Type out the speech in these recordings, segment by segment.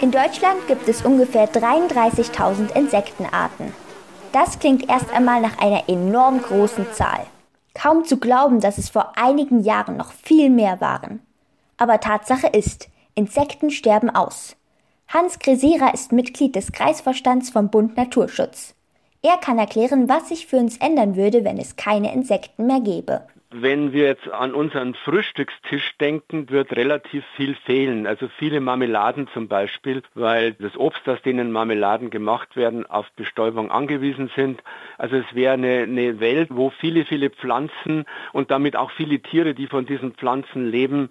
In Deutschland gibt es ungefähr 33.000 Insektenarten. Das klingt erst einmal nach einer enorm großen Zahl. Kaum zu glauben, dass es vor einigen Jahren noch viel mehr waren. Aber Tatsache ist, Insekten sterben aus. Hans Gresira ist Mitglied des Kreisvorstands vom Bund Naturschutz. Er kann erklären, was sich für uns ändern würde, wenn es keine Insekten mehr gäbe. Wenn wir jetzt an unseren Frühstückstisch denken, wird relativ viel fehlen. Also viele Marmeladen zum Beispiel, weil das Obst, aus denen Marmeladen gemacht werden, auf Bestäubung angewiesen sind. Also es wäre eine, eine Welt, wo viele, viele Pflanzen und damit auch viele Tiere, die von diesen Pflanzen leben,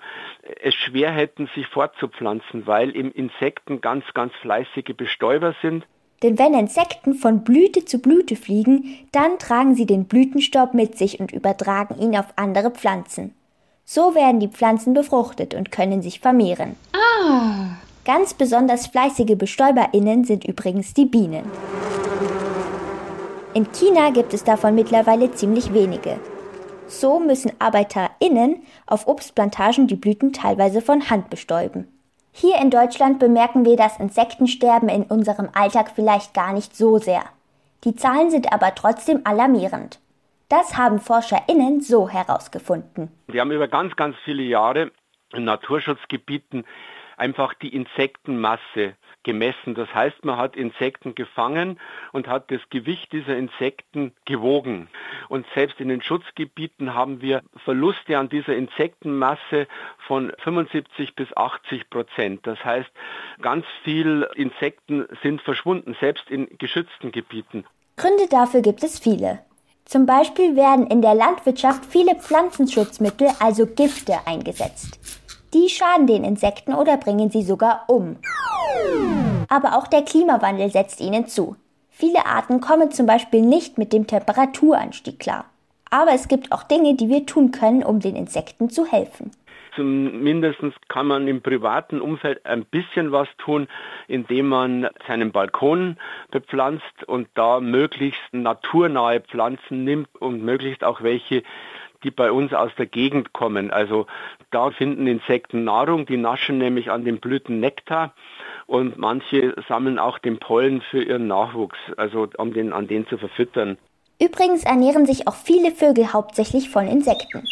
es schwer hätten, sich fortzupflanzen, weil eben Insekten ganz, ganz fleißige Bestäuber sind. Denn wenn Insekten von Blüte zu Blüte fliegen, dann tragen sie den Blütenstaub mit sich und übertragen ihn auf andere Pflanzen. So werden die Pflanzen befruchtet und können sich vermehren. Ah. Ganz besonders fleißige BestäuberInnen sind übrigens die Bienen. In China gibt es davon mittlerweile ziemlich wenige. So müssen ArbeiterInnen auf Obstplantagen die Blüten teilweise von Hand bestäuben. Hier in Deutschland bemerken wir das Insektensterben in unserem Alltag vielleicht gar nicht so sehr. Die Zahlen sind aber trotzdem alarmierend. Das haben ForscherInnen so herausgefunden. Wir haben über ganz, ganz viele Jahre Naturschutzgebieten einfach die Insektenmasse gemessen. Das heißt, man hat Insekten gefangen und hat das Gewicht dieser Insekten gewogen. Und selbst in den Schutzgebieten haben wir Verluste an dieser Insektenmasse von 75 bis 80 Prozent. Das heißt, ganz viele Insekten sind verschwunden, selbst in geschützten Gebieten. Gründe dafür gibt es viele. Zum Beispiel werden in der Landwirtschaft viele Pflanzenschutzmittel, also Gifte, eingesetzt. Die schaden den Insekten oder bringen sie sogar um. Aber auch der Klimawandel setzt ihnen zu. Viele Arten kommen zum Beispiel nicht mit dem Temperaturanstieg klar. Aber es gibt auch Dinge, die wir tun können, um den Insekten zu helfen. Zumindest kann man im privaten Umfeld ein bisschen was tun, indem man seinen Balkon bepflanzt und da möglichst naturnahe Pflanzen nimmt und möglichst auch welche, die bei uns aus der Gegend kommen. Also da finden Insekten Nahrung, die naschen nämlich an den Blüten Nektar und manche sammeln auch den Pollen für ihren Nachwuchs, also um den an den zu verfüttern. Übrigens ernähren sich auch viele Vögel hauptsächlich von Insekten.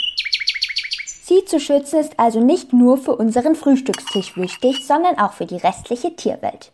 Sie zu schützen ist also nicht nur für unseren Frühstückstisch wichtig, sondern auch für die restliche Tierwelt.